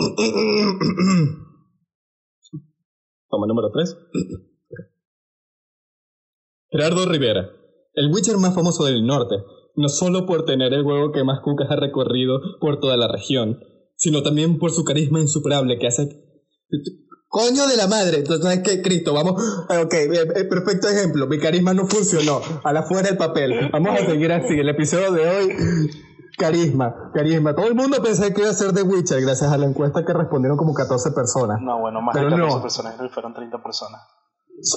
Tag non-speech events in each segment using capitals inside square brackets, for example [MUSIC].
[CLEARS THROAT] Toma número 3. Gerardo Rivera, el Witcher más famoso del norte, no solo por tener el huevo que más cucas ha recorrido por toda la región, sino también por su carisma insuperable que hace... Coño de la madre, entonces es que Cristo, vamos, ok, eh, eh, perfecto ejemplo, mi carisma no funcionó, a la fuera del papel, vamos a seguir así, el episodio de hoy, carisma, carisma, todo el mundo pensaba que iba a ser The Witcher gracias a la encuesta que respondieron como 14 personas. No, bueno, más de 14 personas, fueron 30 personas.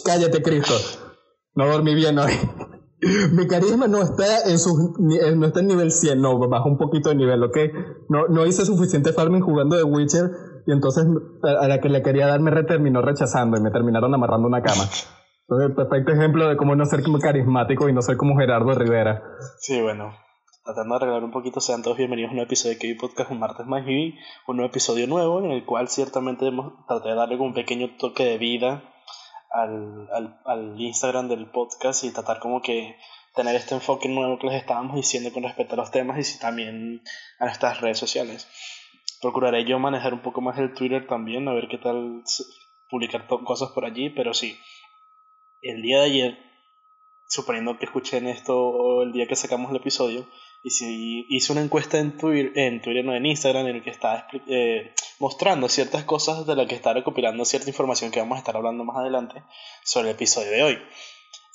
Cállate, Cristo, no dormí bien hoy. [LAUGHS] Mi carisma no está en su no está en nivel 100, no, bajo un poquito de nivel, ¿ok? No, no hice suficiente farming jugando The Witcher y entonces a la que le quería dar me terminó rechazando y me terminaron amarrando una cama. Entonces, perfecto ejemplo de cómo no ser como carismático y no ser como Gerardo Rivera. Sí, bueno, tratando de arreglar un poquito, sean todos bienvenidos a un episodio de KB Podcast un martes más y un nuevo episodio nuevo en el cual ciertamente hemos tratado de darle un pequeño toque de vida al, al, al Instagram del podcast y tratar como que tener este enfoque nuevo que les estábamos diciendo con respecto a los temas y también a estas redes sociales. Procuraré yo manejar un poco más el Twitter también, a ver qué tal publicar cosas por allí, pero sí, el día de ayer, suponiendo que escuchen esto el día que sacamos el episodio, y si hice una encuesta en Twitter, en Twitter no en Instagram, en el que estaba eh, mostrando ciertas cosas de lo que está recopilando cierta información que vamos a estar hablando más adelante sobre el episodio de hoy.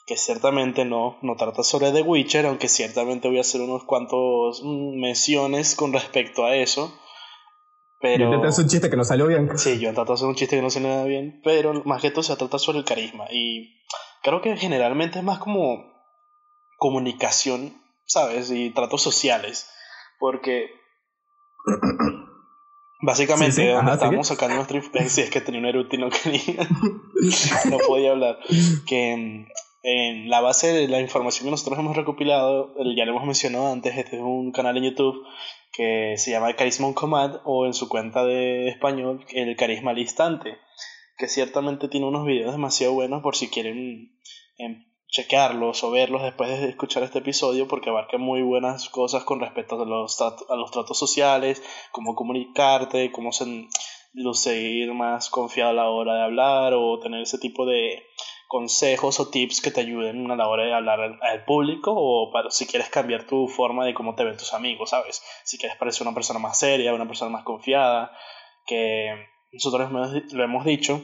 Que ciertamente no, no trata sobre The Witcher, aunque ciertamente voy a hacer unos cuantos mm, menciones con respecto a eso. Pero... Intenté hacer un chiste que no salió bien. Sí, yo de hacer un chiste que no salió nada bien, pero más que todo se trata sobre el carisma. Y creo que generalmente es más como comunicación ¿sabes? Y tratos sociales. Porque [CLEARS THROAT] básicamente estábamos sacando nuestra si es que tenía un eructo y no quería, [LAUGHS] no podía hablar. Que en, la base de la información que nosotros hemos recopilado, ya lo hemos mencionado antes, este es un canal en YouTube que se llama Carisma on Command o en su cuenta de español El Carisma al Instante, que ciertamente tiene unos videos demasiado buenos por si quieren em, chequearlos o verlos después de escuchar este episodio porque abarca muy buenas cosas con respecto a los, a los tratos sociales, cómo comunicarte, cómo se, lucir más confiado a la hora de hablar o tener ese tipo de consejos o tips que te ayuden a la hora de hablar al, público o para si quieres cambiar tu forma de cómo te ven tus amigos, ¿sabes? Si quieres parecer una persona más seria, una persona más confiada, que nosotros lo hemos dicho,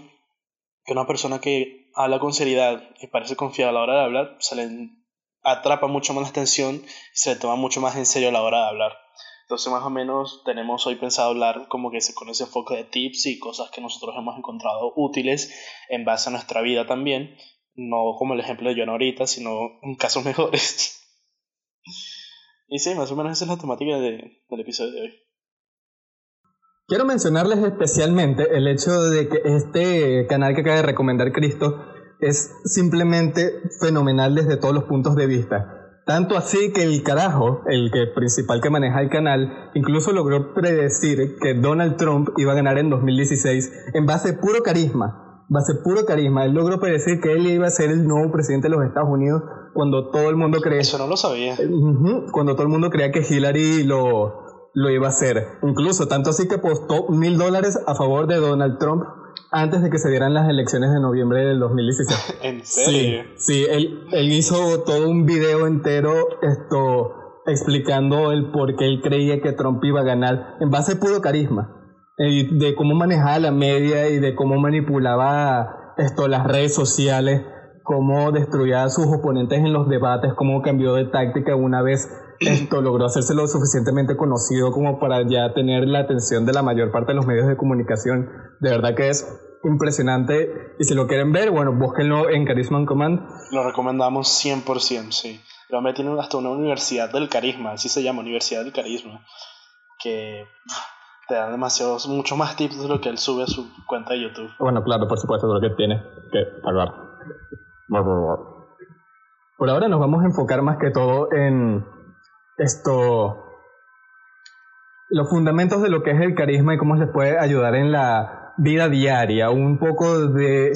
que una persona que habla con seriedad y parece confiado a la hora de hablar, se le atrapa mucho más la atención y se le toma mucho más en serio a la hora de hablar. Entonces más o menos tenemos hoy pensado hablar como que con ese enfoque de tips y cosas que nosotros hemos encontrado útiles en base a nuestra vida también, no como el ejemplo de John ahorita, sino en casos [LAUGHS] mejores. y sí, más o menos esa es la temática de, del episodio de hoy. Quiero mencionarles especialmente el hecho de que este canal que acaba de recomendar Cristo es simplemente fenomenal desde todos los puntos de vista. Tanto así que el carajo, el que principal que maneja el canal, incluso logró predecir que Donald Trump iba a ganar en 2016 en base puro carisma. Base puro carisma. Él logró predecir que él iba a ser el nuevo presidente de los Estados Unidos cuando todo el mundo creía. Eso no lo sabía. Cuando todo el mundo creía que Hillary lo, lo iba a hacer. Incluso tanto así que apostó mil dólares a favor de Donald Trump antes de que se dieran las elecciones de noviembre del 2016. [LAUGHS] ¿En serio? Sí, él, él hizo todo un video entero esto explicando el por qué él creía que Trump iba a ganar en base a puro carisma. Y de cómo manejaba la media y de cómo manipulaba esto las redes sociales, cómo destruía a sus oponentes en los debates, cómo cambió de táctica una vez esto logró hacerse lo suficientemente conocido como para ya tener la atención de la mayor parte de los medios de comunicación. De verdad que es impresionante y si lo quieren ver, bueno, búsquenlo en Carisma on Command. Lo recomendamos 100%, sí. Pero me tiene hasta una universidad del carisma, así se llama, Universidad del Carisma, que te dan demasiados, mucho más tips de lo que él sube a su cuenta de YouTube. Bueno, claro, por supuesto, lo que tiene que hablar. Por ahora nos vamos a enfocar más que todo en esto, los fundamentos de lo que es el carisma y cómo les puede ayudar en la vida diaria, un poco de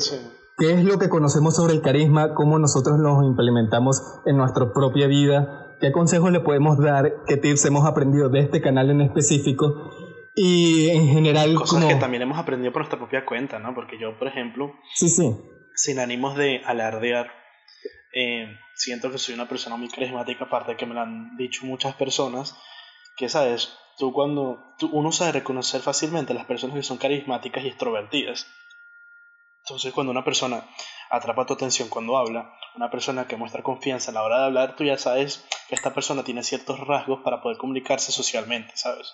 qué es lo que conocemos sobre el carisma, cómo nosotros lo implementamos en nuestra propia vida, qué consejos le podemos dar, qué tips hemos aprendido de este canal en específico Y en general... Cosas que también hemos aprendido por nuestra propia cuenta, ¿no? Porque yo, por ejemplo, sí, sí. sin ánimos de alardear, eh, siento que soy una persona muy carismática, aparte que me lo han dicho muchas personas, que sabes, tú cuando tú, uno sabe reconocer fácilmente a las personas que son carismáticas y extrovertidas. Entonces, cuando una persona atrapa tu atención cuando habla, una persona que muestra confianza a la hora de hablar, tú ya sabes que esta persona tiene ciertos rasgos para poder comunicarse socialmente, ¿sabes?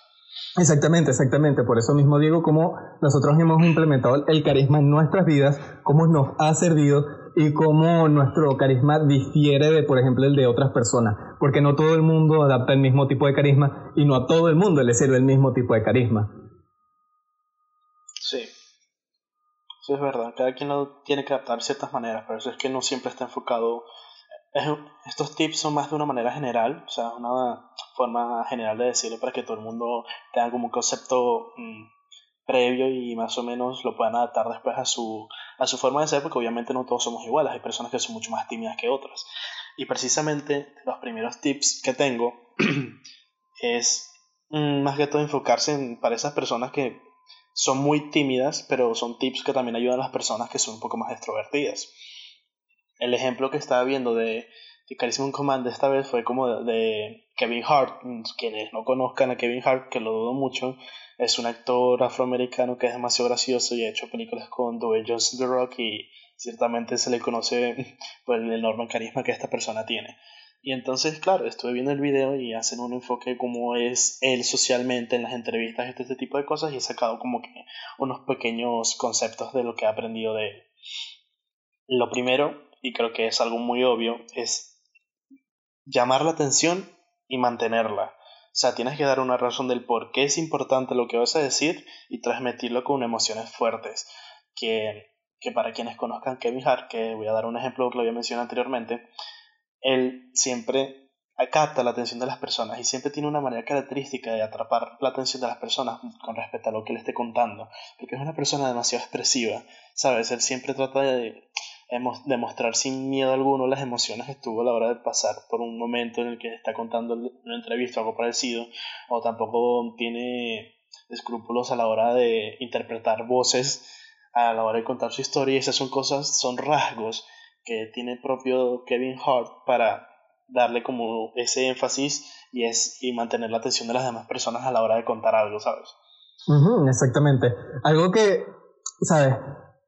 Exactamente, exactamente. Por eso mismo digo cómo nosotros hemos implementado el carisma en nuestras vidas, cómo nos ha servido y cómo nuestro carisma difiere de, por ejemplo, el de otras personas. Porque no todo el mundo adapta el mismo tipo de carisma y no a todo el mundo le sirve el mismo tipo de carisma. Sí. Sí, es verdad. Cada quien lo tiene que adaptar de ciertas maneras, pero eso es que no siempre está enfocado estos tips son más de una manera general, o sea, una forma general de decirlo para que todo el mundo tenga como un concepto mm, previo y más o menos lo puedan adaptar después a su, a su forma de ser, porque obviamente no todos somos iguales, hay personas que son mucho más tímidas que otras. Y precisamente los primeros tips que tengo [CLEARS THROAT] es mm, más que todo enfocarse en, para esas personas que son muy tímidas, pero son tips que también ayudan a las personas que son un poco más extrovertidas el ejemplo que estaba viendo de, de Charisma Command esta vez fue como de, Kevin Hart. Quienes no conozcan a Kevin Hart, que lo dudo mucho, es un actor afroamericano que es demasiado gracioso y ha hecho películas con Dwayne Johnson The Rock y ciertamente se le conoce [LAUGHS] por el enorme carisma que esta persona tiene. Y entonces, claro, estuve viendo el video y hacen un enfoque como es él socialmente en las entrevistas, este, este tipo de cosas, y he sacado como que unos pequeños conceptos de lo que he aprendido de él. Lo primero y creo que es algo muy obvio, es llamar la atención y mantenerla. O sea, tienes que dar una razón del por qué es importante lo que vas a decir y transmitirlo con emociones fuertes. Que, que para quienes conozcan Kevin Hart, que voy a dar un ejemplo que lo había mencionado anteriormente, él siempre acata la atención de las personas y siempre tiene una manera característica de atrapar la atención de las personas con respecto a lo que le esté contando, porque es una persona demasiado expresiva, ¿sabes? Él siempre trata de demostrar sin miedo alguno las emociones que estuvo a la hora de pasar por un momento en el que está contando una entrevista o algo parecido, o tampoco tiene escrúpulos a la hora de interpretar voces, a la hora de contar su historia, esas son cosas, son rasgos que tiene propio Kevin Hart para darle como ese énfasis y es y mantener la atención de las demás personas a la hora de contar algo, ¿sabes? exactamente. Algo que, ¿sabes?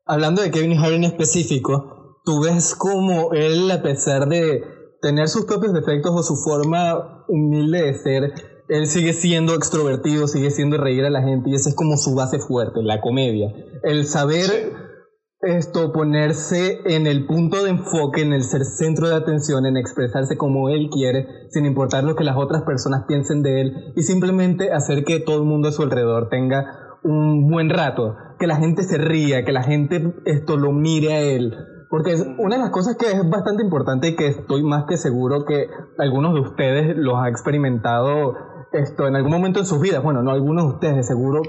Hablando de Kevin Hart en específico, tú ves como él, a pesar de tener sus propios defectos o su forma humilde de ser, él sigue siendo extrovertido, sigue siendo reír a la gente y esa es como su base fuerte, la comedia. El saber esto, ponerse en el punto de enfoque, en el ser centro de atención, en expresarse como él quiere, sin importar lo que las otras personas piensen de él y simplemente hacer que todo el mundo a su alrededor tenga un buen rato, que la gente se ría, que la gente esto lo mire a él. Porque es una de las cosas que es bastante importante y que estoy más que seguro que algunos de ustedes los ha experimentado esto en algún momento en sus vidas. Bueno, no algunos de ustedes, de seguro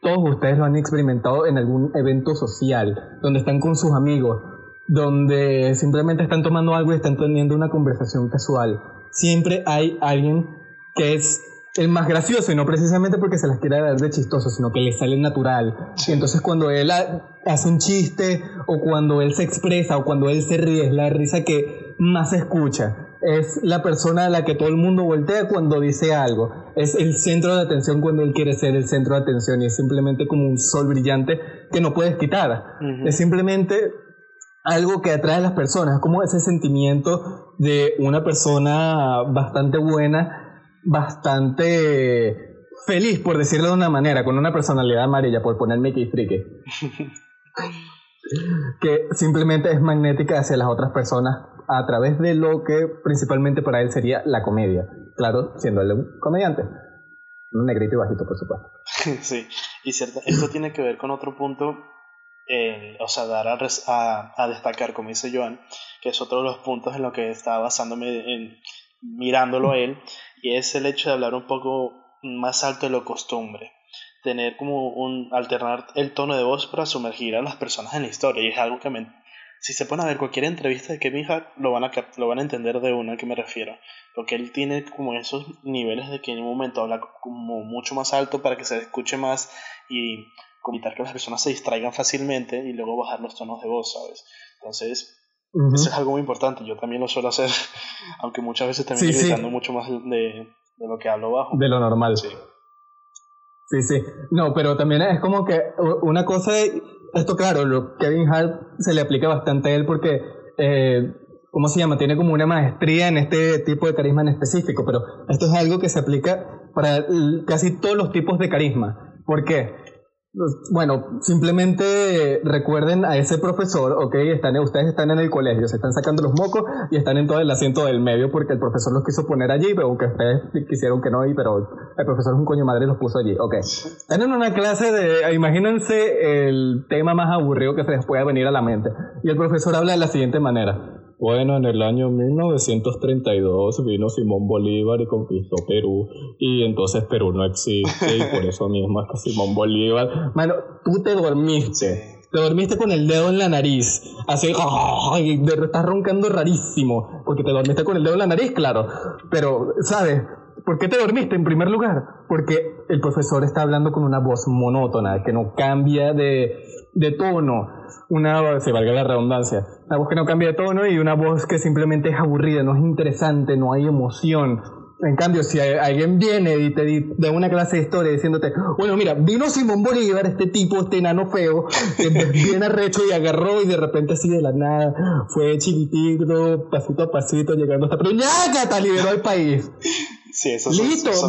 todos ustedes lo han experimentado en algún evento social, donde están con sus amigos, donde simplemente están tomando algo y están teniendo una conversación casual. Siempre hay alguien que es el más gracioso y no precisamente porque se las quiera dar de chistoso, sino que le sale natural. Y entonces cuando él hace un chiste o cuando él se expresa o cuando él se ríe, es la risa que más se escucha. Es la persona a la que todo el mundo voltea cuando dice algo. Es el centro de atención cuando él quiere ser el centro de atención y es simplemente como un sol brillante que no puedes quitar. Es simplemente algo que atrae a las personas, como ese sentimiento de una persona bastante buena bastante feliz, por decirlo de una manera, con una personalidad amarilla, por ponerme aquí friki. [LAUGHS] que simplemente es magnética hacia las otras personas a través de lo que principalmente para él sería la comedia. Claro, siendo él un comediante. Un negrito y bajito, por supuesto. [LAUGHS] sí, y cierto, esto tiene que ver con otro punto, o sea, dar a, a, destacar, como dice Joan, que es otro de los puntos en lo que estaba basándome en, mirándolo a él, y es el hecho de hablar un poco más alto de lo costumbre. Tener como un alternar el tono de voz para sumergir a las personas en la historia, y es algo que me, si se pone a ver cualquier entrevista de Kevin Hart, lo van a, lo van a entender de una a qué me refiero. Porque él tiene como esos niveles de que en un momento habla como mucho más alto para que se escuche más y evitar que las personas se distraigan fácilmente y luego bajar los tonos de voz, ¿sabes? Entonces, eso es algo muy importante. Yo también lo suelo hacer, [LAUGHS] aunque muchas veces también estoy gritando mucho más de, de, lo que hablo bajo. De lo normal. Sí. Sí, sí. No, pero también es como que una cosa, esto claro, lo Kevin Hart se le aplica bastante a él porque, eh, ¿cómo se llama? Tiene como una maestría en este tipo de carisma en específico, pero esto es algo que se aplica para casi todos los tipos de carisma. ¿Por qué? Pues, bueno, simplemente recuerden a ese profesor, ok, están, ustedes están en el colegio, se están sacando los mocos y están en todo el asiento del medio porque el profesor los quiso poner allí, pero ustedes quisieron que no, pero el profesor es un coño madre y los puso allí, ok. Están en una clase de, imagínense el tema más aburrido que se les pueda venir a la mente. Y el profesor habla de la siguiente manera. Bueno, en el año 1932 vino Simón Bolívar y conquistó Perú y entonces Perú no existe y por eso mismo es que Simón Bolívar... Mano, tú te dormiste. Te dormiste con el dedo en la nariz. Así, ¡ay! estás roncando rarísimo. Porque te dormiste con el dedo en la nariz, claro. Pero, ¿sabes? ¿Por qué te dormiste en primer lugar? Porque el profesor está hablando con una voz monótona, que no cambia de, de tono una, se valga la redundancia, una voz que no cambia de tono y una voz que simplemente es aburrida, no es interesante, no hay emoción. En cambio, si alguien viene y te da una clase de historia diciéndote, bueno, mira, vino Simón Bolívar, este tipo, este enano feo, que [LAUGHS] viene arrecho y agarró y de repente así de la nada fue chiquitito, pasito a pasito, llegando hasta... Pero ya, liberó al país. Sí, eso, Listo, eso,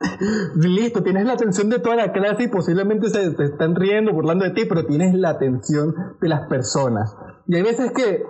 [LAUGHS] Listo, tienes la atención de toda la clase y posiblemente se, están riendo, burlando de ti, pero tienes la atención de las personas. Y hay veces que,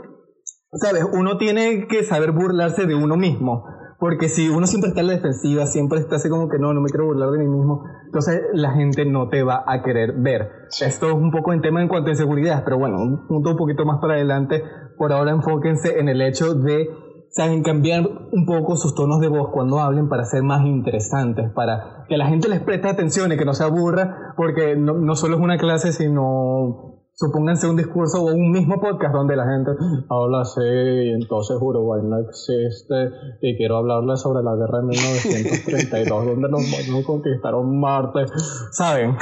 ¿sabes? Uno tiene que saber burlarse de uno mismo. Porque si uno siempre está en la defensiva, siempre está así como que no, no me quiero burlar de mí mismo, entonces la gente no te va a querer ver. Esto es un poco en tema en cuanto a inseguridad, pero bueno, un punto un poquito más para adelante. Por ahora enfóquense en el hecho de saben cambiar un poco sus tonos de voz cuando hablen para ser más interesantes, para que la gente les preste atención y que no se aburra, porque no, no solo es una clase, sino supónganse un discurso o un mismo podcast donde la gente habla así, y entonces Uruguay no existe, y quiero hablarles sobre la guerra de 1932, donde los monos conquistaron Marte, ¿saben?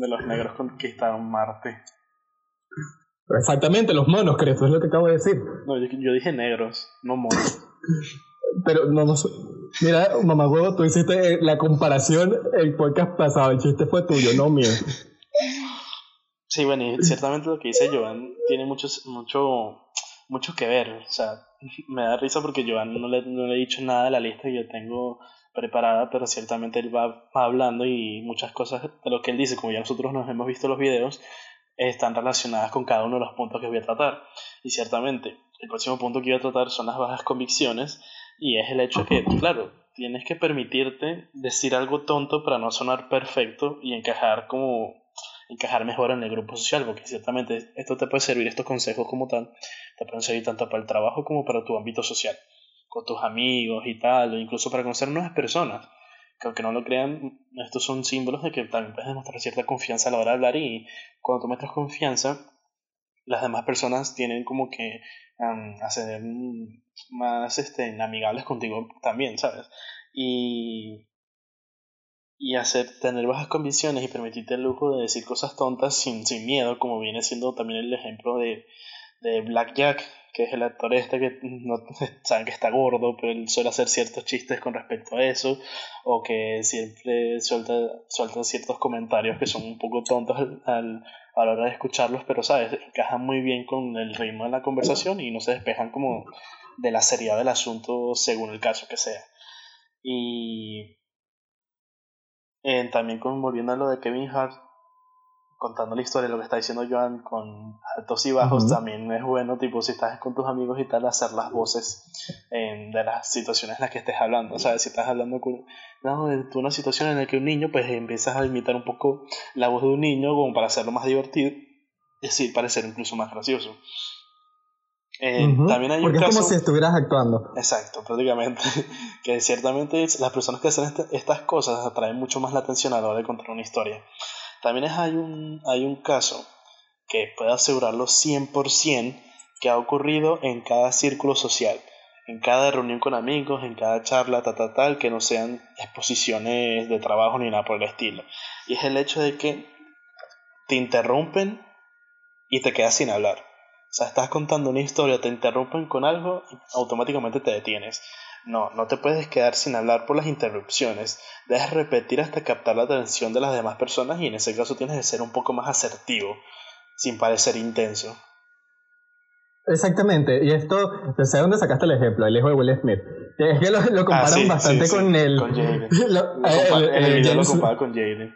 De los negros conquistaron Marte. Exactamente, los monos, creo, eso es lo que acabo de decir. No, yo, dije negros, no monos. Pero no, no Mira, mamá huevo, tú hiciste la comparación el podcast pasado, el chiste fue tuyo, no mío. Sí, bueno, y ciertamente lo que dice Joan tiene mucho, mucho, mucho que ver. O sea, me da risa porque Joan no le, no le he dicho nada de la lista que yo tengo preparada, pero ciertamente él va, va hablando y muchas cosas de lo que él dice, como ya nosotros nos hemos visto los videos, están relacionadas con cada uno de los puntos que voy a tratar. Y ciertamente, el próximo punto que voy a tratar son las bajas convicciones y es el hecho que, claro, tienes que permitirte decir algo tonto para no sonar perfecto y encajar como encajar mejor en el grupo social, porque ciertamente esto te puede servir, estos consejos como tal, te pueden servir tanto para el trabajo como para tu ámbito social, con tus amigos y tal, o incluso para conocer nuevas personas que aunque no lo crean, estos son símbolos de que también puedes demostrar cierta confianza a la hora de hablar y cuando tú muestras confianza, las demás personas tienen como que um, hacer más este, amigables contigo también, ¿sabes? Y, y hacer, tener bajas convicciones y permitirte el lujo de decir cosas tontas sin, sin miedo, como viene siendo también el ejemplo de, de Black Jack, que es el actor este que no [LAUGHS] saben que está gordo, pero él suele hacer ciertos chistes con respecto a eso, o que siempre suelta, suelta ciertos comentarios que son un poco tontos al, a la hora de escucharlos, pero sabes, encajan muy bien con el ritmo de la conversación y no se despejan como de la seriedad del asunto según el caso que sea. Y eh, también volviendo a lo de Kevin Hart, contando la historia, lo que está diciendo Joan con altos y bajos, también es bueno, tipo, si estás con tus amigos y tal, hacer las voces de las situaciones en las que estés hablando. O sea, si estás hablando con de una situación en la que un niño, pues empiezas a imitar un poco la voz de un niño como para hacerlo más divertido, es decir, parecer incluso más gracioso. Eh, también hay Porque es como si estuvieras actuando. Exacto, prácticamente. [LAUGHS] que ciertamente las personas que hacen este, estas cosas atraen mucho más la atención a la hora de contar una historia. También hay un, hay un caso que pueda asegurarlo 100% que ha ocurrido en cada círculo social, en cada reunión con amigos, en cada charla, tal, tal, tal, que no sean exposiciones de trabajo ni nada por el estilo. Y es el hecho de que te interrumpen y te quedas sin hablar. O sea, estás contando una historia, te interrumpen con algo y automáticamente te detienes. No, no te puedes quedar sin hablar por las interrupciones. Debes repetir hasta captar la atención de las demás personas y en ese caso tienes que ser un poco más asertivo, sin parecer intenso. Exactamente, y esto, no sé dónde sacaste el ejemplo, el hijo de Will Smith. Es que lo, lo ah, comparan bastante con el. Con Jaden. [LAUGHS] en el video lo compara con Jaden.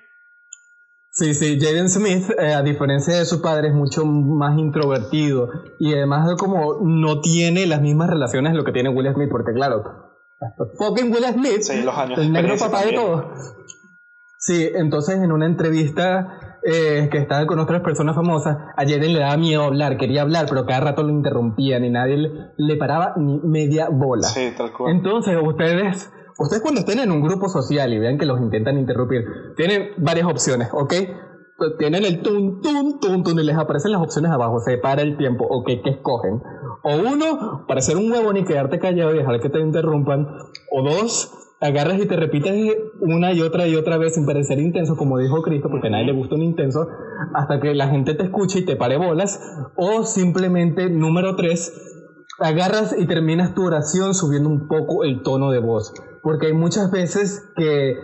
Sí, sí, Jaden Smith, eh, a diferencia de su padre, es mucho más introvertido y además como no tiene las mismas relaciones de lo que tiene Will Smith, porque claro, fucking Will Smith, el negro papá de todo. Sí, entonces en una entrevista eh, que estaba con otras personas famosas, a Jaden le daba miedo hablar, quería hablar, pero cada rato lo interrumpían y nadie le, le paraba ni media bola. Sí, tal cual. Entonces ustedes Ustedes cuando estén en un grupo social y vean que los intentan interrumpir, tienen varias opciones, ¿ok? Tienen el tun, tun, tun, tun y les aparecen las opciones abajo, se para el tiempo, ¿ok? ¿Qué escogen? O uno, para ser un huevón y quedarte callado y dejar que te interrumpan. O dos, agarras y te repites una y otra y otra vez sin parecer intenso, como dijo Cristo, porque a nadie le gusta un intenso, hasta que la gente te escuche y te pare bolas. O simplemente, número tres, agarras y terminas tu oración subiendo un poco el tono de voz porque hay muchas veces que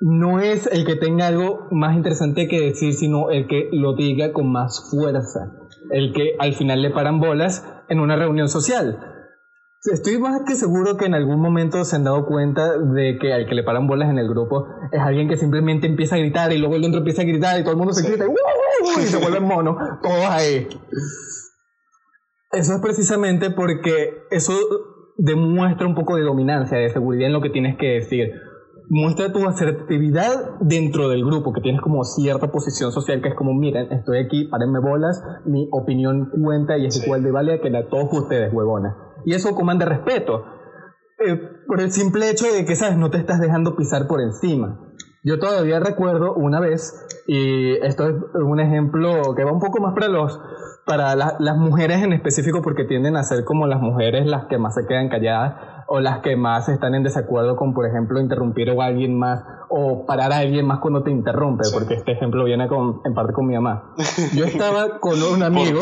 no es el que tenga algo más interesante que decir, sino el que lo diga con más fuerza, el que al final le paran bolas en una reunión social. Estoy más que seguro que en algún momento se han dado cuenta de que al que le paran bolas en el grupo es alguien que simplemente empieza a gritar y luego el otro empieza a gritar y todo el mundo se grita y se vuelve mono, todos ahí. [LAUGHS] Eso es precisamente porque eso demuestra un poco de dominancia, de seguridad en lo que tienes que decir. Muestra tu asertividad dentro del grupo, que tienes como cierta posición social, que es como, miren, estoy aquí, párenme bolas, mi opinión cuenta y es igual de válida que la de todos ustedes, huevones. Y eso comanda respeto. Eh, por el simple hecho de que, ¿sabes? No te estás dejando pisar por encima. Yo todavía recuerdo una vez, y esto es un ejemplo que va un poco más para los para las mujeres en específico porque tienden a ser como las mujeres las que más se quedan calladas o las que más están en desacuerdo con, por ejemplo, interrumpir a alguien más o parar a alguien más cuando te interrumpe, porque este ejemplo viene con, en parte con mi mamá. Yo estaba con un [LAUGHS] amigo.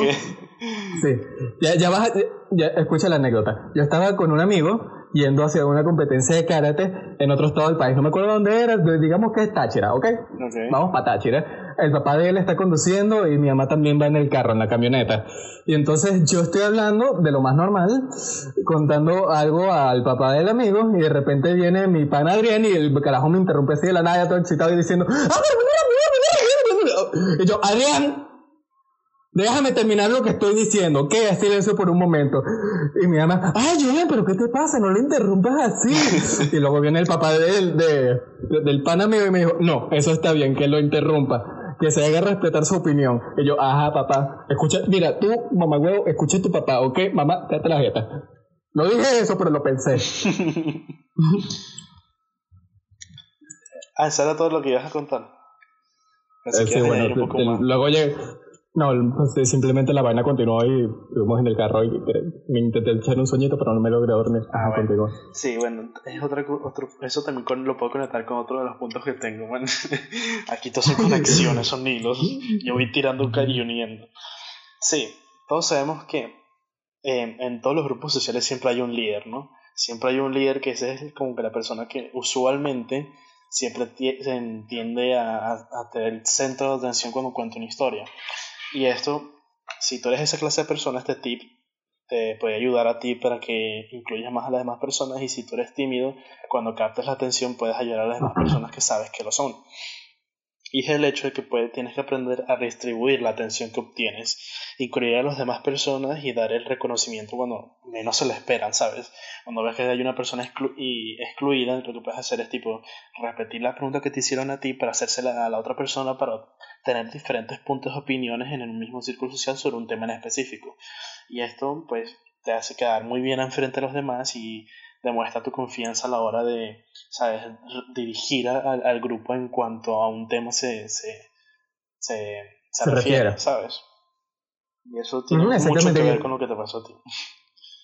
Sí, ya, ya vas, ya, escucha la anécdota. Yo estaba con un amigo yendo hacia una competencia de karate en otro estado del país. No me acuerdo dónde era, digamos que es Táchira, ¿ok? okay. Vamos para Táchira. El papá de él está conduciendo y mi mamá también va en el carro, en la camioneta. Y entonces yo estoy hablando de lo más normal, contando algo al papá del amigo y de repente viene mi pan Adrián y el carajo me interrumpe así de la nada, todo excitado y diciendo, ¡Ah, mira, mira, mira! Y yo, Adrián, Déjame terminar lo que estoy diciendo. ¿Qué? Silencio por un momento. Y mi mamá, ay, Julián, pero ¿qué te pasa? No lo interrumpas así. [LAUGHS] y luego viene el papá de, de, del pana mío y me dijo, no, eso está bien, que lo interrumpa. Que se haga respetar su opinión. Y yo, ajá, papá. Escucha, mira, tú, mamá huevo, escucha a tu papá, ¿ok? Mamá, date la jeta. No dije eso, pero lo pensé. [LAUGHS] ah, eso era todo lo que ibas a contar. Así eh, bueno, luego llegué no, pues, simplemente la vaina continuó y estuvimos en el carro y me intenté echar un sueñito, pero no me logré dormir. Ah, bueno. Sí, bueno, es otra, otro, eso también lo puedo conectar con otro de los puntos que tengo. Bueno, [LAUGHS] aquí todos son [LAUGHS] conexiones, son hilos. Yo voy tirando un y uniendo. Sí, todos sabemos que en todos los grupos sociales siempre hay un líder, ¿no? Siempre hay un líder que es como que la persona que usualmente siempre tiende a, a tener el centro de atención cuando cuenta una historia. Y esto, si tú eres esa clase de persona, este tip te puede ayudar a ti para que incluyas más a las demás personas y si tú eres tímido, cuando captes la atención puedes ayudar a las demás personas que sabes que lo son. Y es el hecho de que tienes que aprender a redistribuir la atención que obtienes, incluir a las demás personas y dar el reconocimiento cuando menos se lo esperan, ¿sabes? Cuando ves que hay una persona excluida, lo que puedes hacer es tipo repetir la pregunta que te hicieron a ti para hacérsela a la otra persona para tener diferentes puntos de opiniones en el mismo círculo social sobre un tema en específico. Y esto pues te hace quedar muy bien enfrente a los demás y demuestra tu confianza a la hora de ¿sabes? dirigir al grupo en cuanto a un tema se, se, se, refiere, ¿sabes? Y eso tiene mucho que ver con lo que te pasó a ti. [LAUGHS]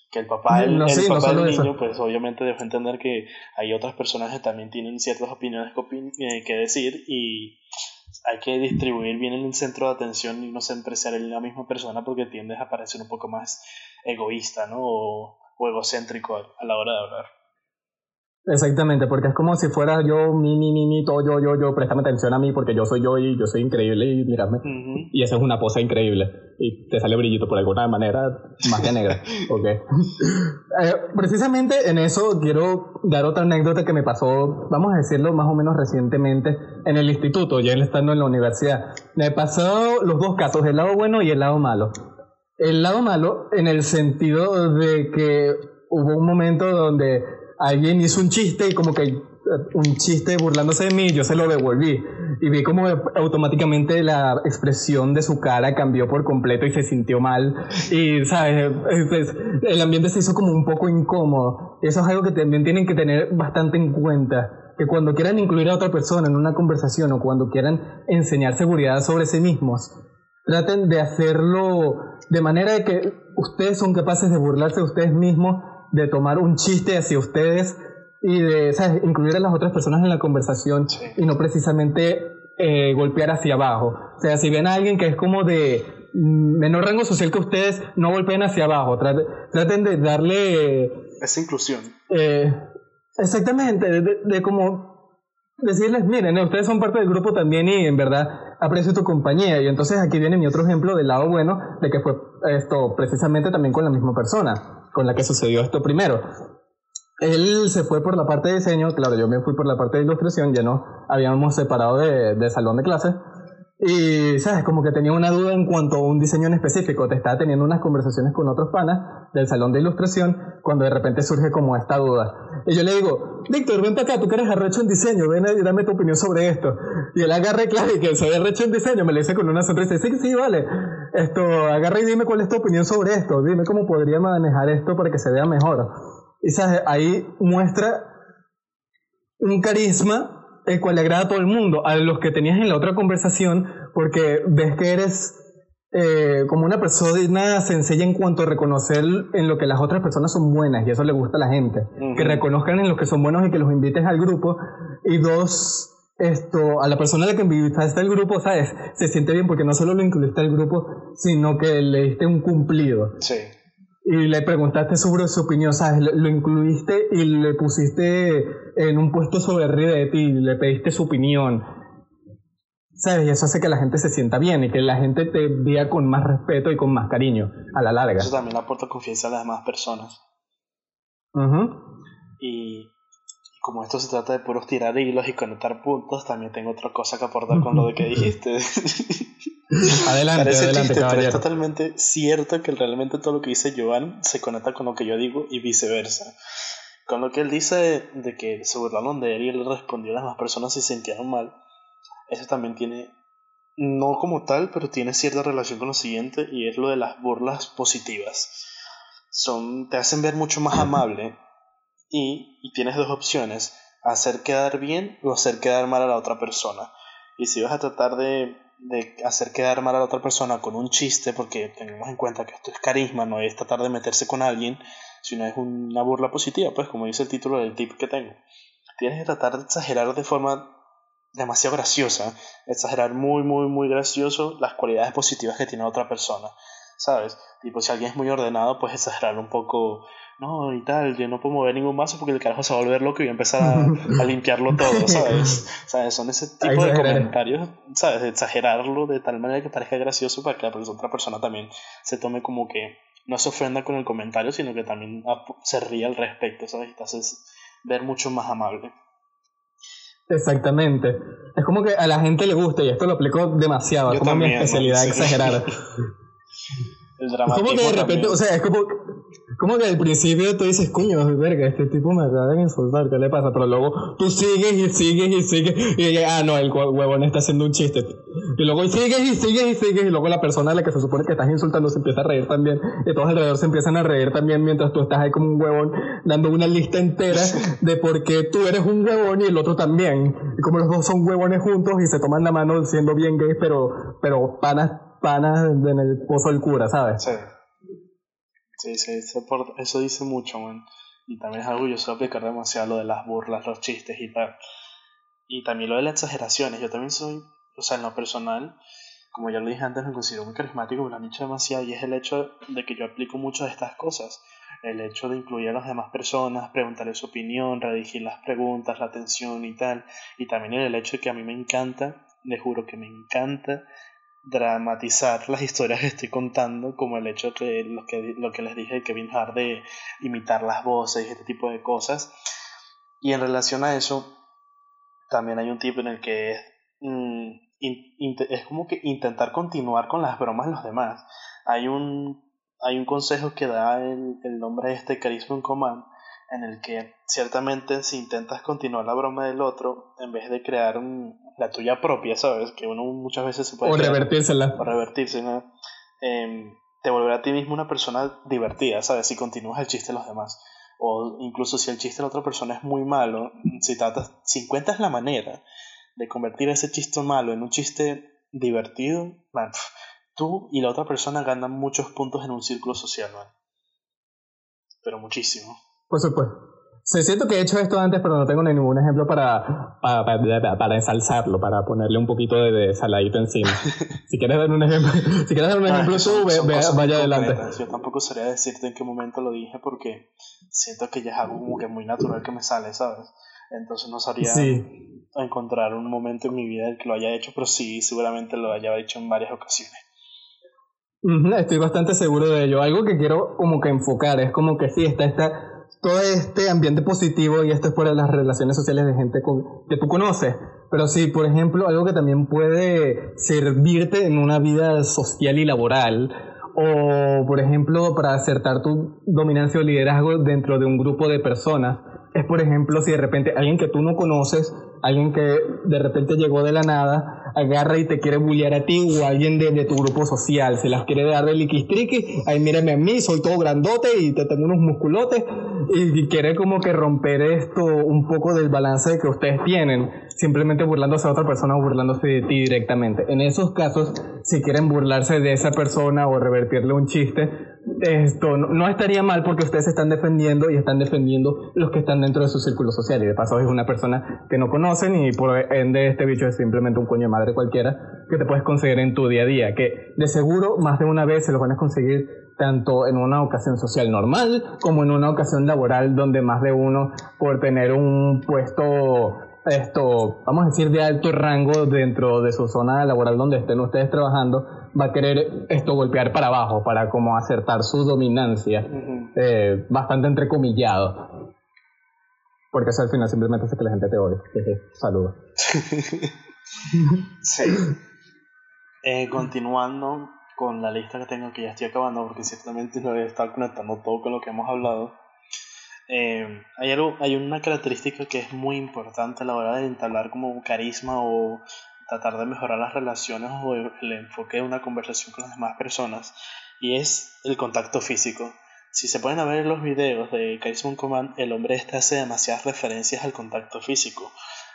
Que el papá, el, papá del niño, pues obviamente debe entender que hay otras personas que también tienen ciertas opiniones que, que decir y hay que distribuir bien el centro de atención y no siempre ser la misma persona porque tiendes a parecer un poco más egoísta, ¿no? O, o egocéntrico a la hora de hablar. Exactamente, porque es como si fuera yo, mi, mi, mi, mi, todo yo, yo, yo, préstame atención a mí porque yo soy yo y yo soy increíble y mírame. Y esa es una pose increíble. Y te sale brillito por alguna manera, más que negra. [LAUGHS] ok. Eh, precisamente en eso quiero dar otra anécdota que me pasó, vamos a decirlo más o menos recientemente, en el instituto, ya estando en la universidad. Me pasó los dos casos, el lado bueno y el lado malo. El lado malo en el sentido de que hubo un momento donde alguien hizo un chiste y como que eh, un chiste burlándose de mí, yo se lo devolví. Y vi como automáticamente la expresión de su cara cambió por completo y se sintió mal. Y, ¿sabes? El ambiente se hizo como un poco incómodo. Eso es algo que también tienen que tener bastante en cuenta. Que cuando quieran incluir a otra persona en una conversación o cuando quieran enseñar seguridad sobre sí mismos, traten de hacerlo de manera de que ustedes son capaces de burlarse de ustedes mismos de tomar un chiste hacia ustedes y de incluir a las otras personas en la conversación y no precisamente eh, golpear hacia abajo. O sea, si ven a alguien que es como de menor rango social que ustedes, no golpeen hacia abajo. Traten, de darle... Esa inclusión. Eh, exactamente, de, de, como decirles, miren, ustedes son parte del grupo también y en verdad aprecio tu compañía. Y entonces aquí viene mi otro ejemplo del lado bueno de que fue esto precisamente también con la misma persona con la que sucedió esto primero. Él se fue por la parte de diseño, claro, yo me fui por la parte de ilustración, ya no habíamos separado de, de salón de clases. Y, ¿sabes? Como que tenía una duda en cuanto a un diseño en específico. Te estaba teniendo unas conversaciones con otros panas del salón de ilustración cuando de repente surge como esta duda. Y yo le digo, Víctor, ven para acá, tú que eres arrecho en diseño, ven y dame tu opinión sobre esto. Y él agarra, claro, y que soy arrecho en diseño, me le dice con una sonrisa, sí, sí, vale. Esto, agarra y dime cuál es tu opinión sobre esto, dime cómo podría manejar esto para que se vea mejor. Y, ¿sabes? Ahí muestra un carisma el cual le agrada a todo el mundo, a los que tenías en la otra conversación, porque ves que eres eh, como una persona sencilla en cuanto a reconocer en lo que las otras personas son buenas, y eso le gusta a la gente, que reconozcan en los que son buenos y que los invites al grupo, y dos, esto, a la persona a la que invitaste al grupo, ¿sabes? Se siente bien porque no solo lo incluiste al grupo, sino que le diste un cumplido. Sí y le preguntaste sobre su opinión, ¿sabes? Lo, incluiste y le pusiste en un puesto sobre arriba de ti, le pediste su opinión. ¿Sabes? Y eso hace que la gente se sienta bien y que la gente te vea con más respeto y con más cariño a la larga. Eso también aporta confianza a las demás personas. Y como esto se trata de puros tirar hilos y conectar puntos, también tengo otra cosa que aportar con lo de que dijiste. [LAUGHS] adelante, adelante, Pero es totalmente cierto que realmente todo lo que dice Joan se conecta con lo que yo digo y viceversa. Con lo que él dice de, que se burlaron de él y él respondió a las demás personas y se sintieron mal, eso también tiene, no como tal, pero tiene cierta relación con lo siguiente y es lo de las burlas positivas. Son, te hacen ver mucho más amable y, y tienes dos opciones, hacer quedar bien o hacer quedar mal a la otra persona. Y si vas a tratar de de hacer quedar mal a la otra persona con un chiste, porque tengamos en cuenta que esto es carisma, no es tratar de meterse con alguien, sino es una burla positiva, pues como dice el título del tip que tengo. Tienes que tratar de exagerar de forma demasiado graciosa, exagerar muy, muy, muy gracioso las cualidades positivas que tiene otra persona, ¿sabes? Tipo, si alguien es muy ordenado, pues exagerar un poco no, y tal, yo no puedo mover ningún vaso porque el carajo se va a volver loco y va a empezar a, limpiarlo todo, [LAUGHS] ¿sabes? ¿sabes? Son ese tipo de comentarios, ¿sabes? Exagerarlo de tal manera que parezca gracioso para que la otra persona también se tome como que no se ofenda con el comentario, sino que también se ríe al respecto, ¿sabes? Entonces, ver mucho más amable. Exactamente. Es como que a la gente le gusta, y esto lo aplico demasiado, es como mi especialidad exagerar. [LAUGHS] el dramatismo. Como que de repente, o sea, es como, como que al principio tú dices, coño, verga, este tipo me acaba de insultar, ¿qué le pasa? Pero luego tú sigues y sigues y sigues y ah, no, el huevón está haciendo un chiste. Y luego sigues y sigues y sigues y luego la persona a la que se supone que estás insultando se empieza a reír también. Y todos alrededor se empiezan a reír también mientras tú estás ahí como un huevón dando una lista entera de por qué tú eres un huevón y el otro también. Y como los dos son huevones juntos y se toman la mano siendo bien gays, pero, pero panas panas en el pozo del cura, ¿sabes? Sí. Sí, sí, eso, eso dice mucho, man. Y también es algo yo suelo aplicar demasiado, lo de las burlas, los chistes y tal. Y también lo de las exageraciones. Yo también soy, o sea, en lo personal, como ya lo dije antes, me considero muy carismático, me lo han dicho demasiado, y es el hecho de que yo aplico mucho de estas cosas. El hecho de incluir a las demás personas, preguntarles su opinión, redigir las preguntas, la atención y tal. Y también el hecho de que a mí me encanta, le juro que me encanta dramatizar las historias que estoy contando, como el hecho de lo que, lo que les dije de Kevin Hart de imitar las voces y este tipo de cosas. Y en relación a eso, también hay un tipo en el que es, mm, es como que intentar continuar con las bromas de los demás. Hay un, hay un consejo que da el, el nombre de este Carisma en Command, en el que ciertamente si intentas continuar la broma del otro, en vez de crear un, la tuya propia, ¿sabes? Que uno muchas veces se puede... O revertírsela. O revertirse, ¿no? Em, te volverá a ti mismo una persona divertida, ¿sabes? Si continúas el chiste de los demás. O incluso si el chiste de la otra persona es muy malo, si tratas, si encuentras la manera de convertir ese chiste malo en un chiste divertido, man, tú y la otra persona ganan muchos puntos en un círculo social, man. Pero muchísimo. Por supuesto. Se siento que he hecho esto antes, pero no tengo ningún ejemplo para, para, para, ensalzarlo, para ponerle un poquito de, saladito encima. [LAUGHS] si quieres dar un ejemplo, si quieres dar un ejemplo tú, vaya adelante. Yo tampoco sabría decirte en qué momento lo dije porque siento que ya es algo como que muy natural que me sale, ¿sabes? Entonces no sabría encontrar un momento en mi vida en que lo haya hecho, pero sí, seguramente lo haya hecho en varias ocasiones. Estoy bastante seguro de ello. Algo que quiero como que enfocar es como que sí, está esta todo este ambiente positivo y esto es por las relaciones sociales de gente que tú conoces. Pero sí, por ejemplo, algo que también puede servirte en una vida social y laboral, o por ejemplo, para acertar tu dominancia o liderazgo dentro de un grupo de personas, es por ejemplo si de repente alguien que tú no conoces, alguien que de repente llegó de la nada, agarra y te quiere bullear a ti o alguien de, tu grupo social, se las quiere dar de liquistriqui, ahí mírame a mí, soy todo grandote y te tengo unos musculotes y quiere como que romper esto un poco del balance que ustedes tienen, simplemente burlándose a otra persona o burlándose de ti directamente. En esos casos, si quieren burlarse de esa persona o revertirle un chiste, esto no, estaría mal porque ustedes están defendiendo y están defendiendo los que están dentro de su círculo social. Y de paso es una persona que no conocen y por ende este bicho es simplemente un coño de madre cualquiera que te puedes conseguir en tu día a día que de seguro más de una vez se lo van a conseguir tanto en una ocasión social normal como en una ocasión laboral donde más de uno por tener un puesto esto, vamos a decir, de alto rango dentro de su zona laboral donde estén ustedes trabajando, va a querer esto golpear para abajo, para como acertar su dominancia, eh, bastante entrecomillado. Porque eso al final simplemente hace que la gente te odie. [LAUGHS] Saludos. [LAUGHS] sí. Eh, continuando con la lista que tengo, que ya estoy acabando, porque ciertamente no he estado conectando todo con lo que hemos hablado. Eh, hay, algo, hay una característica que es muy importante a la hora de entablar como carisma o tratar de mejorar las relaciones o el enfoque de una conversación con las demás personas y es el contacto físico. Si se pueden ver los videos de Carisma Command, el hombre este hace demasiadas referencias al contacto físico.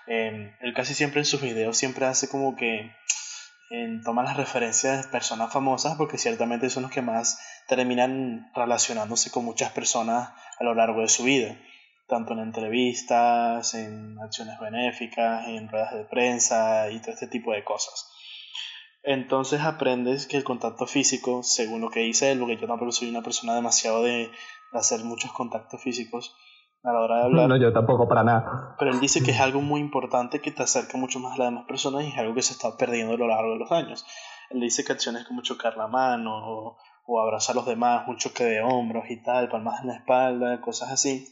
Eh, él casi siempre en sus videos siempre hace como que toma las referencias de personas famosas porque ciertamente son los que más terminan relacionándose con muchas personas a lo largo de su vida, tanto en entrevistas, en acciones benéficas, en ruedas de prensa y todo este tipo de cosas. Entonces aprendes que el contacto físico, según lo que dice él, porque yo tampoco soy una persona demasiado de hacer muchos contactos físicos, a la hora de hablar. No, yo tampoco para nada. Pero él dice que es algo muy importante que te acerca mucho más a las demás personas y es algo que se está perdiendo a lo largo de los años. Él dice que acciones como chocar la mano o, o abrazar a los demás, un choque de hombros y tal, palmas en la espalda, cosas así,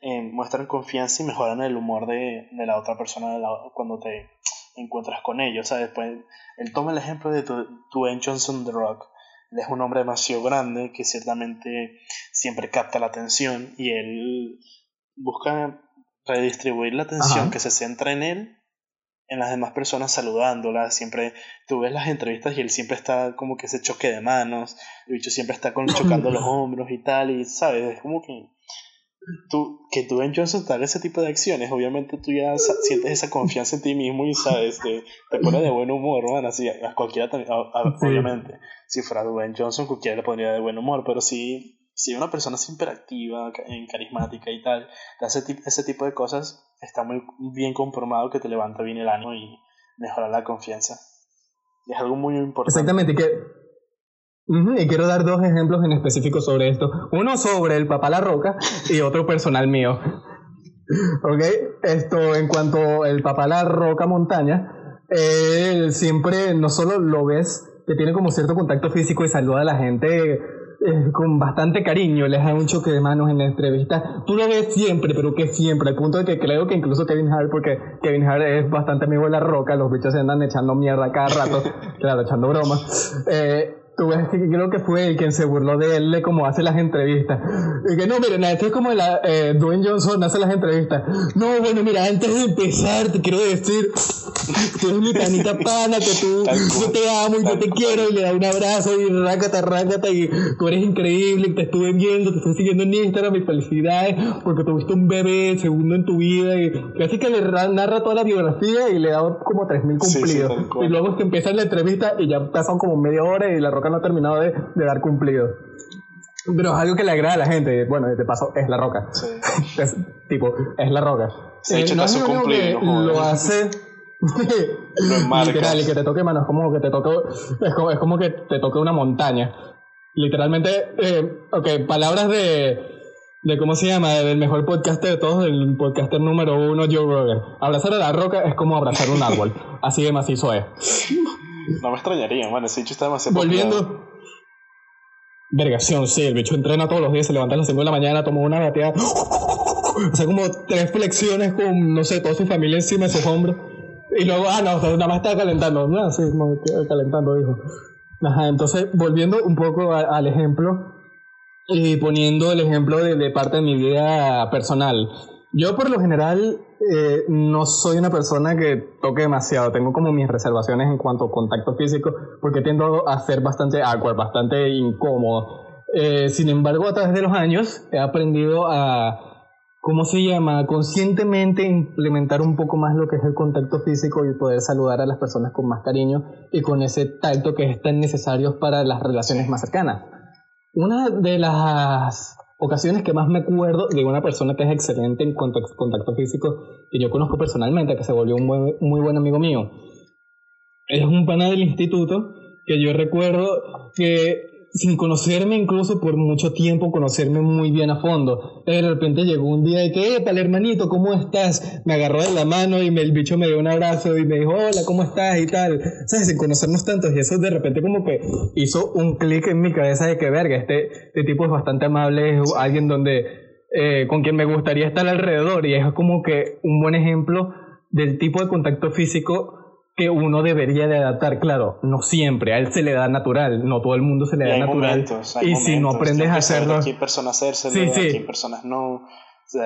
eh, muestran confianza y mejoran el humor de, de la otra persona cuando te encuentras con ellos. ¿sabes? Pues, él toma el ejemplo de Dwayne Johnson The Rock. Él es un hombre demasiado grande que ciertamente siempre capta la atención y él busca redistribuir la atención que se centra en él en las demás personas saludándolas, siempre tú ves las entrevistas y él siempre está como que ese choque de manos, el bicho siempre está con, [CLEARS THROAT] chocando los hombros y tal, y sabes, es como que tú, que tú en Johnson te haga ese tipo de acciones, obviamente tú ya sientes esa confianza en ti mismo y sabes, te, te pone de buen humor, bueno, así, a cualquiera también, obviamente, si fuera Dwayne Johnson, cualquiera le pondría de buen humor, pero si, si una persona es hiperactiva, carismática y tal, hace ese tipo de cosas, está muy bien comprobado que te levanta bien el ánimo y mejora la confianza. Es algo muy importante. Exactamente, que y quiero dar dos ejemplos en específico sobre esto. Uno sobre el papá La Roca y otro personal mío. ok, esto en cuanto el papá La Roca Montaña, él siempre no solo lo ves que tiene como cierto contacto físico y saluda a la gente eh, con bastante cariño, les da un choque de manos en la entrevista. Tú lo ves siempre, pero que siempre, al punto de que creo que incluso Kevin Hart, porque Kevin Hart es bastante amigo de la roca, los bichos se andan echando mierda cada rato, [LAUGHS] claro, echando bromas. Eh, Tú ves que creo que fue el quien se burló de él de cómo hace las entrevistas. Y que no, miren, esto es como la, eh, Dwayne Johnson hace las entrevistas. No, bueno, mira, antes de empezar te quiero decir, tú panita pana, que tú, yo te amo y yo te quiero y le da un abrazo y rácata, rácata y tú eres increíble, te estuve viendo, te estoy siguiendo en Instagram y felicidades porque tuviste un bebé segundo en tu vida y casi que le narra toda la biografía y le da como 3.000 cumplidos. y luego que empieza la entrevista y ya pasan como media hora y la roca no ha terminado de, dar cumplido. Pero es algo que le agrada a la gente. Bueno, de paso, es la roca. [LAUGHS] es, tipo, es la roca. Eh, no es cumplido, lo hace. [LAUGHS] Literal, y que te toque, mano, es como que te toque, es como, es como que te toque una montaña. Literalmente, eh, ok, palabras de, de cómo se llama, del mejor podcaster de todos, el podcaster número uno, Joe Rogan. Abrazar a la roca es como abrazar un árbol. [LAUGHS] Así de macizo es. No me extrañaría, bueno, ese bicho está demasiado. Volviendo. Vergación, sí, el bicho entrena todos los días, se levanta a las 5 de la mañana, toma una bateada. [LAUGHS] O sea, como tres flexiones con, no sé, toda su familia encima de sus hombros. Y luego, ah, no, nada más está calentando. No, sí, calentando, dijo. Ajá, entonces, volviendo un poco al ejemplo y poniendo el ejemplo de, de parte de mi vida personal. Yo por lo general eh, no soy una persona que toque demasiado, tengo como mis reservaciones en cuanto a contacto físico, porque tiendo a ser bastante awkward, bastante incómodo. Eh, sin embargo, a través de los años he aprendido a, ¿cómo se llama?, conscientemente implementar un poco más lo que es el contacto físico y poder saludar a las personas con más cariño y con ese tacto que es tan necesario para las relaciones más cercanas. Una de las ocasiones que más me acuerdo de una persona que es excelente en cuanto a contacto físico, que yo conozco personalmente, que se volvió un muy, muy buen amigo mío. Es un pana del instituto que yo recuerdo que sin conocerme incluso por mucho tiempo, conocerme muy bien a fondo. De repente llegó un día y que, tal hermanito, ¿cómo estás? Me agarró de la mano y me, el bicho me dio un abrazo y me dijo, hola, ¿cómo estás? Y tal. ¿Sabes? Sin conocernos tantos. Y eso de repente como que hizo un clic en mi cabeza de que, verga, este, este tipo es bastante amable, es alguien donde, eh, con quien me gustaría estar alrededor. Y es como que un buen ejemplo del tipo de contacto físico que uno debería de adaptar, claro, no siempre, a él se le da natural, no todo el mundo se le da natural. y si no aprendes a hacerlo... Aquí personas hacérselo, sí, sí. aquí personas no.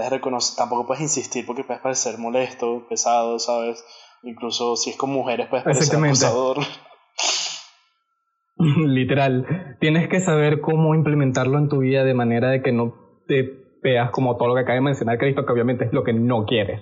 reconocer, tampoco puedes insistir porque puedes parecer molesto, pesado, ¿sabes? Incluso si es con mujeres puedes parecer acusador. [LAUGHS] Literal, tienes que saber cómo implementarlo en tu vida de manera de que no te veas como todo lo que acaba de mencionar Cristo, que obviamente es lo que no quieres.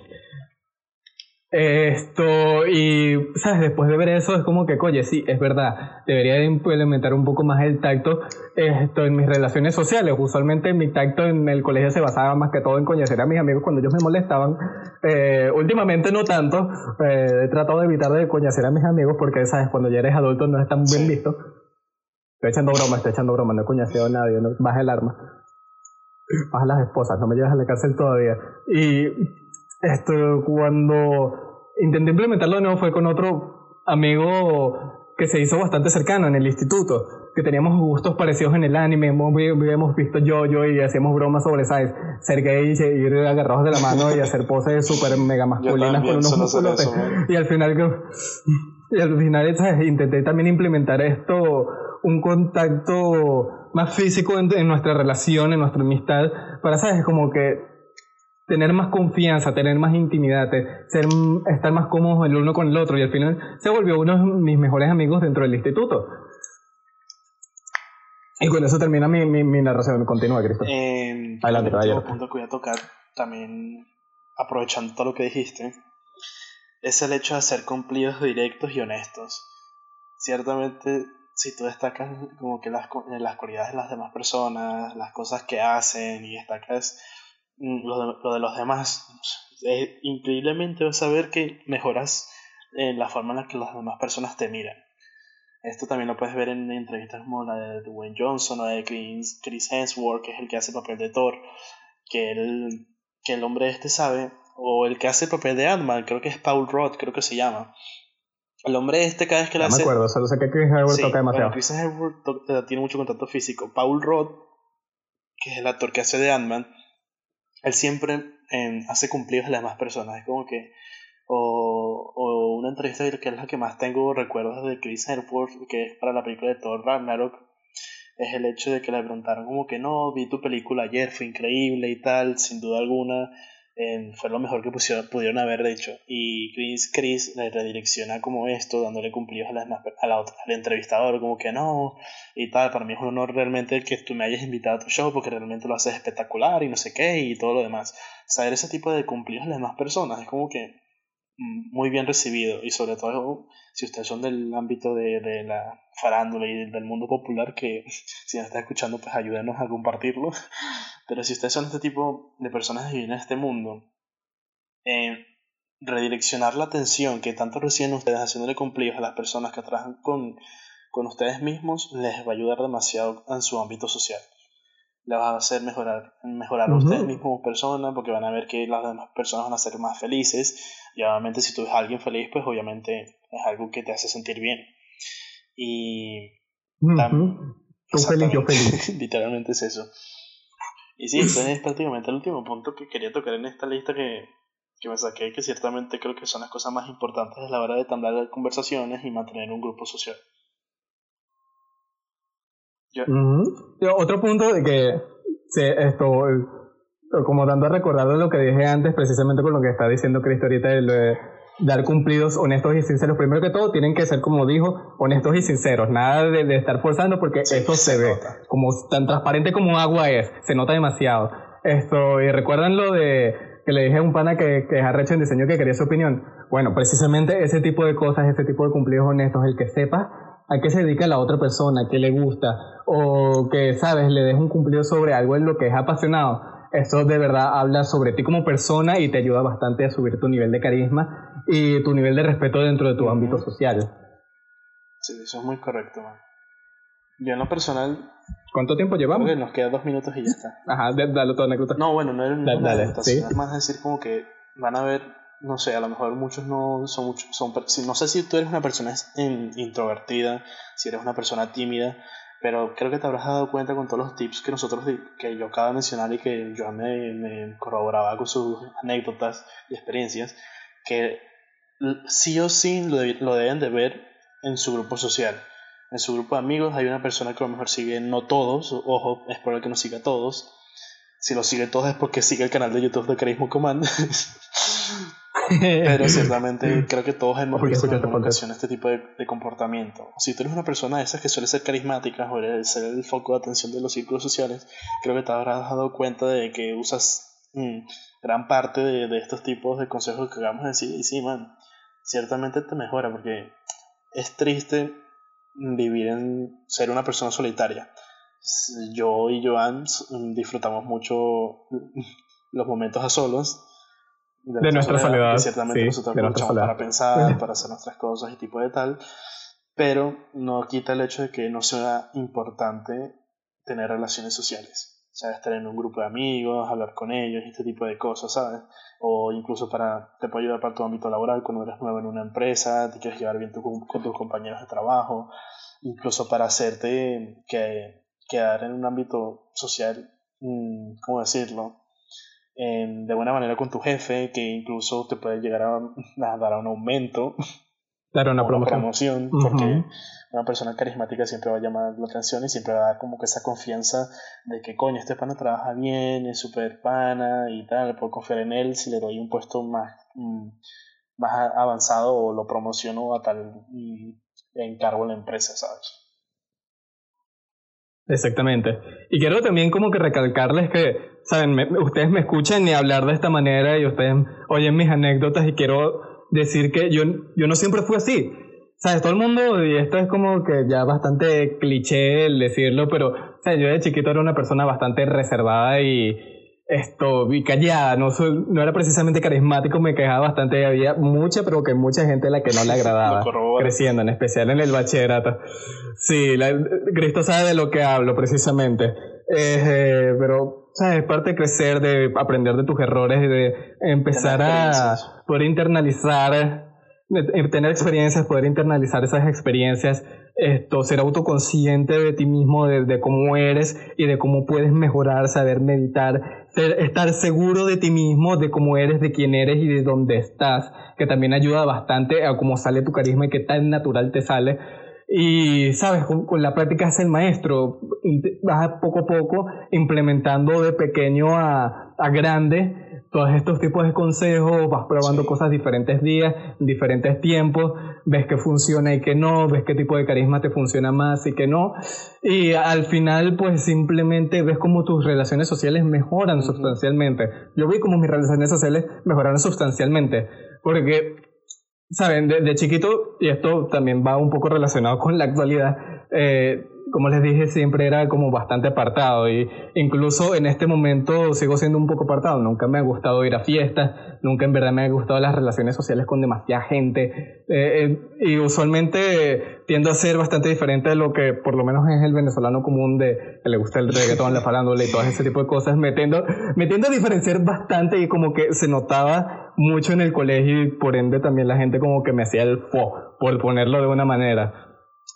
Esto, y, ¿sabes? Después de ver eso, es como que, oye, sí, es verdad, debería implementar un poco más el tacto esto, en mis relaciones sociales. Usualmente mi tacto en el colegio se basaba más que todo en conocer a mis amigos cuando ellos me molestaban. Eh, últimamente no tanto, eh, he tratado de evitar de conocer a mis amigos porque, ¿sabes? Cuando ya eres adulto no es tan bien visto. Estoy echando broma, estoy echando broma, no he coñaseado a nadie, no, baja el arma. Baja las esposas, no me llevas a la cárcel todavía. Y esto, cuando intenté implementarlo de nuevo fue con otro amigo que se hizo bastante cercano en el instituto, que teníamos gustos parecidos en el anime, habíamos visto yo-yo y hacíamos bromas sobre, ¿sabes? Ser gay y ir agarrados de la mano y hacer poses súper mega masculinas con unos músculos. Y al final, y al final ¿sabes? intenté también implementar esto, un contacto más físico en, en nuestra relación, en nuestra amistad, para, ¿sabes? Como que tener más confianza, tener más intimidad, ser, estar más cómodos el uno con el otro y al final se volvió uno de mis mejores amigos dentro del instituto. Y con eso termina mi, mi, mi narración. Continúa, Cristo. Eh, Adelante, el último punto que voy a tocar, también aprovechando todo lo que dijiste, es el hecho de ser cumplidos, directos y honestos. Ciertamente, si tú destacas como que las, las cualidades de las demás personas, las cosas que hacen y destacas lo de, lo de los demás, es increíblemente vas a ver que mejoras en la forma en la que las demás personas te miran. Esto también lo puedes ver en entrevistas como la de Dwayne Johnson o de Chris, Chris Hemsworth, que es el que hace el papel de Thor, que el, que el hombre este sabe, o el que hace el papel de Ant-Man, creo que es Paul Roth, creo que se llama. El hombre este cada vez que lo hace... No me acuerdo, solo sé que Chris Hemsworth toca demasiado. Chris Hemsworth tiene mucho contacto físico. Paul Roth, que es el actor que hace de Ant-Man, él siempre em, hace cumplidos a las demás personas. Es como que o, o una entrevista que es la que más tengo recuerdos de Chris Hemsworth, que es para la película de Thor Ragnarok, es el hecho de que le preguntaron como que no, vi tu película ayer, fue increíble y tal, sin duda alguna, eh, fue lo mejor que pudieron haber hecho. Y Chris, Chris le redirecciona como esto, dándole cumplidos a, la, a la al entrevistador, como que no, y tal, para mí es un honor realmente que tú me hayas invitado a tu show porque realmente lo haces espectacular y no sé qué y todo lo demás. Saber ese tipo de cumplidos a las demás personas es como que muy bien recibido y sobre todo si ustedes son del ámbito de, de la farándula y del mundo popular que [LAUGHS] si nos está escuchando pues ayúdenos a compartirlo [LAUGHS] pero si ustedes son este tipo de personas que viven en este mundo eh, redireccionar la atención que tanto reciben ustedes haciéndole cumplidos a las personas que trabajan con, con ustedes mismos les va a ayudar demasiado en su ámbito social le va a hacer mejorar, mejorar a ustedes mismos como personas, porque van a ver que las demás personas van a ser más felices. Y obviamente si tú ves a alguien feliz, pues obviamente es algo que te hace sentir bien. Y... Tú feliz, yo feliz. [LAUGHS] literalmente es eso. Y sí, ese es prácticamente el último punto que quería tocar en esta lista que, que me saqué, que ciertamente creo que son las cosas más importantes a la hora de entablar conversaciones y mantener un grupo social. Otro punto de que esto, como dando a recordar lo que dije antes, precisamente con lo que está diciendo Cristo ahorita, de dar cumplidos honestos y sinceros. Primero que todo, tienen que ser, como dijo, honestos y sinceros. Nada de, estar forzando porque esto se, ve. Como tan transparente como agua es, se nota demasiado. Esto, y recuerdan lo de que le dije a un pana que, que es arrecho en diseño que quería su opinión. Bueno, precisamente ese tipo de cosas, ese tipo de cumplidos honestos, el que sepa a qué se dedica la otra persona, qué le gusta, o que, sabes, le des un cumplido sobre algo en lo que es apasionado. Esto de verdad habla sobre ti como persona y te ayuda bastante a subir tu nivel de carisma y tu nivel de respeto dentro de tu ámbito social. Sí, eso es muy correcto. Yo en lo personal... ¿Cuánto tiempo llevamos? nos queda dos minutos y ya está. Ajá, dale toda anécdota. No, bueno, no era una anécdota, ¿sí? es más decir como que van a ver no sé, a lo mejor muchos no son muchos, son, no sé si tú eres una persona introvertida, si eres una persona tímida, pero creo que te habrás dado cuenta con todos los tips que nosotros, que yo acabo de mencionar y que yo me, me corroboraba con sus anécdotas y experiencias, que sí o sí lo, lo deben de ver en su grupo social. En su grupo de amigos hay una persona que a lo mejor sigue, no todos, ojo, es el que no siga todos. Si lo sigue todos es porque sigue el canal de YouTube de Carisma Command. [LAUGHS] [LAUGHS] Pero ciertamente creo que todos hemos visto en alguna ocasión este tipo de, comportamiento. Si tú eres una persona de esas que suele ser carismática o ser el foco de atención de los círculos sociales, creo que te habrás dado cuenta de que usas mm, gran parte de, estos tipos de consejos que acabamos de decir. Y sí, man, ciertamente te mejora porque es triste vivir en ser una persona solitaria. Yo y Joan disfrutamos mucho [LAUGHS] los momentos a solos de, nuestra soledad. ciertamente nosotros aprovechamos para pensar, para hacer nuestras cosas y tipo de tal, pero no quita el hecho de que no sea importante tener relaciones sociales. Estar en un grupo de amigos, hablar con ellos, este tipo de cosas, ¿sabes? O incluso para, te puede ayudar para tu ámbito laboral cuando eres nuevo en una empresa, te quieres llevar bien con tus compañeros de trabajo, incluso para hacerte que, quedar en un ámbito social, mm, ¿cómo decirlo? De buena manera con tu jefe, que incluso te puede llegar a, [LAUGHS] dar un aumento. [LAUGHS] Dar una promoción. porque una persona carismática siempre va a llamar la atención y siempre va a dar como que esa confianza de que, coño, este pana trabaja bien, es súper pana y tal, puedo confiar en él si le doy un puesto más, mm, más avanzado o lo promociono a tal mm, encargo en la empresa, ¿sabes? Exactamente. Y quiero también como que recalcarles que saben, ustedes me escuchan y hablar de esta manera y ustedes oyen mis anécdotas y quiero decir que yo, yo no siempre fui así. ¿Sabes? Todo el mundo, y esto es como que ya bastante cliché el decirlo, pero o sea, yo de chiquito era una persona bastante reservada y esto, y callada, no, soy, no era precisamente carismático, me quejaba bastante, había mucha, pero que mucha gente a la que no le [LAUGHS] agradaba, creciendo, en especial en el bachillerato. Sí, Cristo sabe de lo que hablo, precisamente. Eh, pero, ¿sabes? Es parte de crecer, de aprender de tus errores, de empezar a poder internalizar, de tener experiencias, poder internalizar esas experiencias, esto, ser autoconsciente de ti mismo, de, cómo eres y de cómo puedes mejorar, saber meditar, estar seguro de ti mismo, de cómo eres, de quién eres y de dónde estás, que también ayuda bastante a cómo sale tu carisma y qué tan natural te sale y, sabes, con, la práctica es el maestro. Vas poco a poco implementando de pequeño a, a grande todos estos tipos de consejos, vas probando cosas diferentes días, diferentes tiempos, ves que funciona y que no, ves qué tipo de carisma te funciona más y que no. Y al final, pues simplemente ves cómo tus relaciones sociales mejoran sustancialmente. Yo vi cómo mis relaciones sociales mejoraron sustancialmente. Porque saben, de, chiquito, y esto también va un poco relacionado con la actualidad, eh, como les dije, siempre era como bastante apartado y incluso en este momento sigo siendo un poco apartado. Nunca me ha gustado ir a fiestas, nunca en verdad me ha gustado las relaciones sociales con demasiada gente eh, eh, y usualmente tiendo a ser bastante diferente de lo que por lo menos es el venezolano común de que le gusta el reggaetón, la farándula y todo ese tipo de cosas. Me tiendo, me tiendo a diferenciar bastante y como que se notaba mucho en el colegio y por ende también la gente como que me hacía el fo, por ponerlo de una manera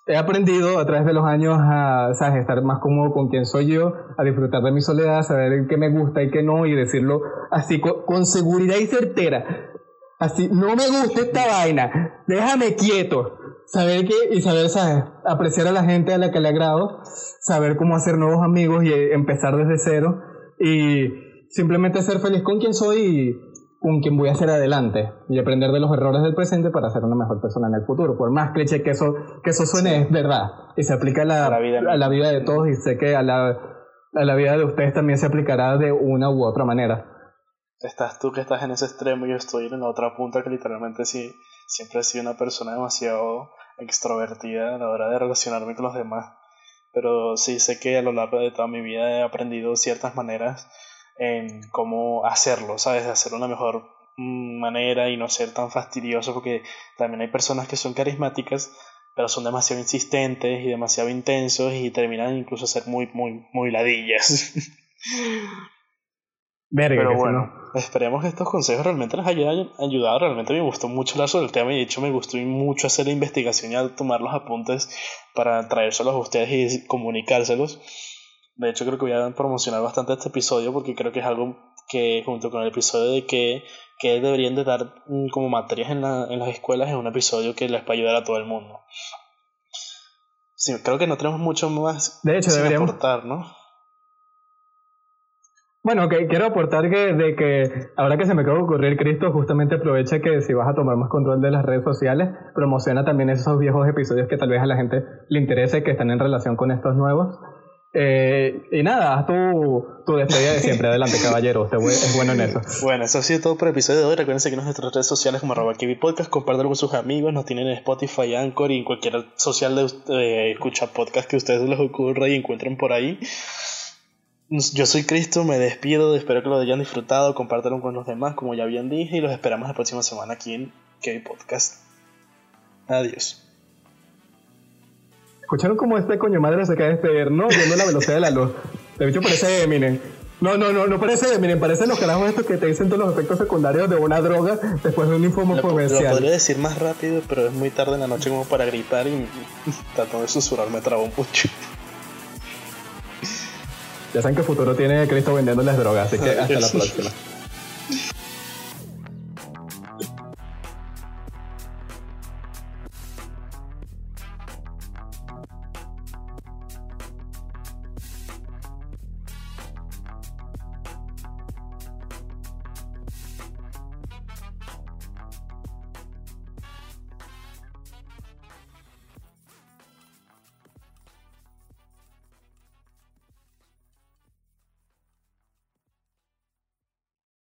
he aprendido a través de los años a estar más cómodo con quien soy yo, a disfrutar de mi soledad, a saber qué me gusta y qué no, y decirlo así con, seguridad y certera. Así, no me gusta esta vaina, déjame quieto. Saber que, y saber, ¿sabes? Apreciar a la gente a la que le agrado, saber cómo hacer nuevos amigos y empezar desde cero, y simplemente ser feliz con quien soy con quien voy a hacer adelante y aprender de los errores del presente para ser una mejor persona en el futuro. Por más cliché que eso, que eso suene, es verdad. Y se aplica a la, vida, a la vida de todos y sé que a la, a la vida de ustedes también se aplicará de una u otra manera. Estás tú que estás en ese extremo y yo estoy en la otra punta que literalmente sí, siempre he sido una persona demasiado extrovertida a la hora de relacionarme con los demás. Pero sí sé que a lo largo de toda mi vida he aprendido ciertas maneras en cómo hacerlo, ¿sabes? De hacerlo de una mejor manera y no ser tan fastidioso, porque también hay personas que son carismáticas, pero son demasiado insistentes y demasiado intensos y terminan incluso a ser muy, muy, muy ladillas. [LAUGHS] pero bueno, esperemos que estos consejos realmente les hayan ayudado. Realmente me gustó mucho hablar sobre el tema y de hecho me gustó mucho hacer la investigación y tomar los apuntes para traérselos a ustedes y comunicárselos. De hecho, creo que voy a promocionar bastante este episodio porque creo que es algo que, junto con el episodio de que, que deberían de dar mm, como materias en, la, en las escuelas, es un episodio que les va a ayudar a todo el mundo. Sí, creo que no tenemos mucho más de hecho, deberíamos... aportar, ¿no? Bueno, que quiero aportar que de que ahora que se me acaba de ocurrir, Cristo justamente aprovecha que si vas a tomar más control de las redes sociales, promociona también esos viejos episodios que tal vez a la gente le interese, que están en relación con estos nuevos. Eh, y nada, tu, tu despedida de siempre. Adelante, caballero. Es bueno en eso. Bueno, eso ha sido todo por el episodio de hoy. Recuerden seguirnos en nuestras redes sociales como arroba Podcast. Compártanlo con sus amigos. Nos tienen en Spotify, Anchor y en cualquier social de escucha podcast que ustedes les ocurra y encuentren por ahí. Yo soy Cristo, me despido. Espero que lo hayan disfrutado. Compártanlo con los demás, como ya bien dije. Y los esperamos la próxima semana aquí en KB Podcast. Adiós. ¿Escucharon cómo este coño madre se cae este no viendo la velocidad de la luz? De hecho parece Eminem. No, no, no, no parece Eminem, parecen los carajos estos que te dicen todos los efectos secundarios de una droga después de un informe comercial. Lo podría decir más rápido, pero es muy tarde en la noche como para gritar y tratando de susurrar me trabo un pucho. Ya saben que Futuro tiene Cristo vendiendo las drogas, así que [LAUGHS] hasta la próxima.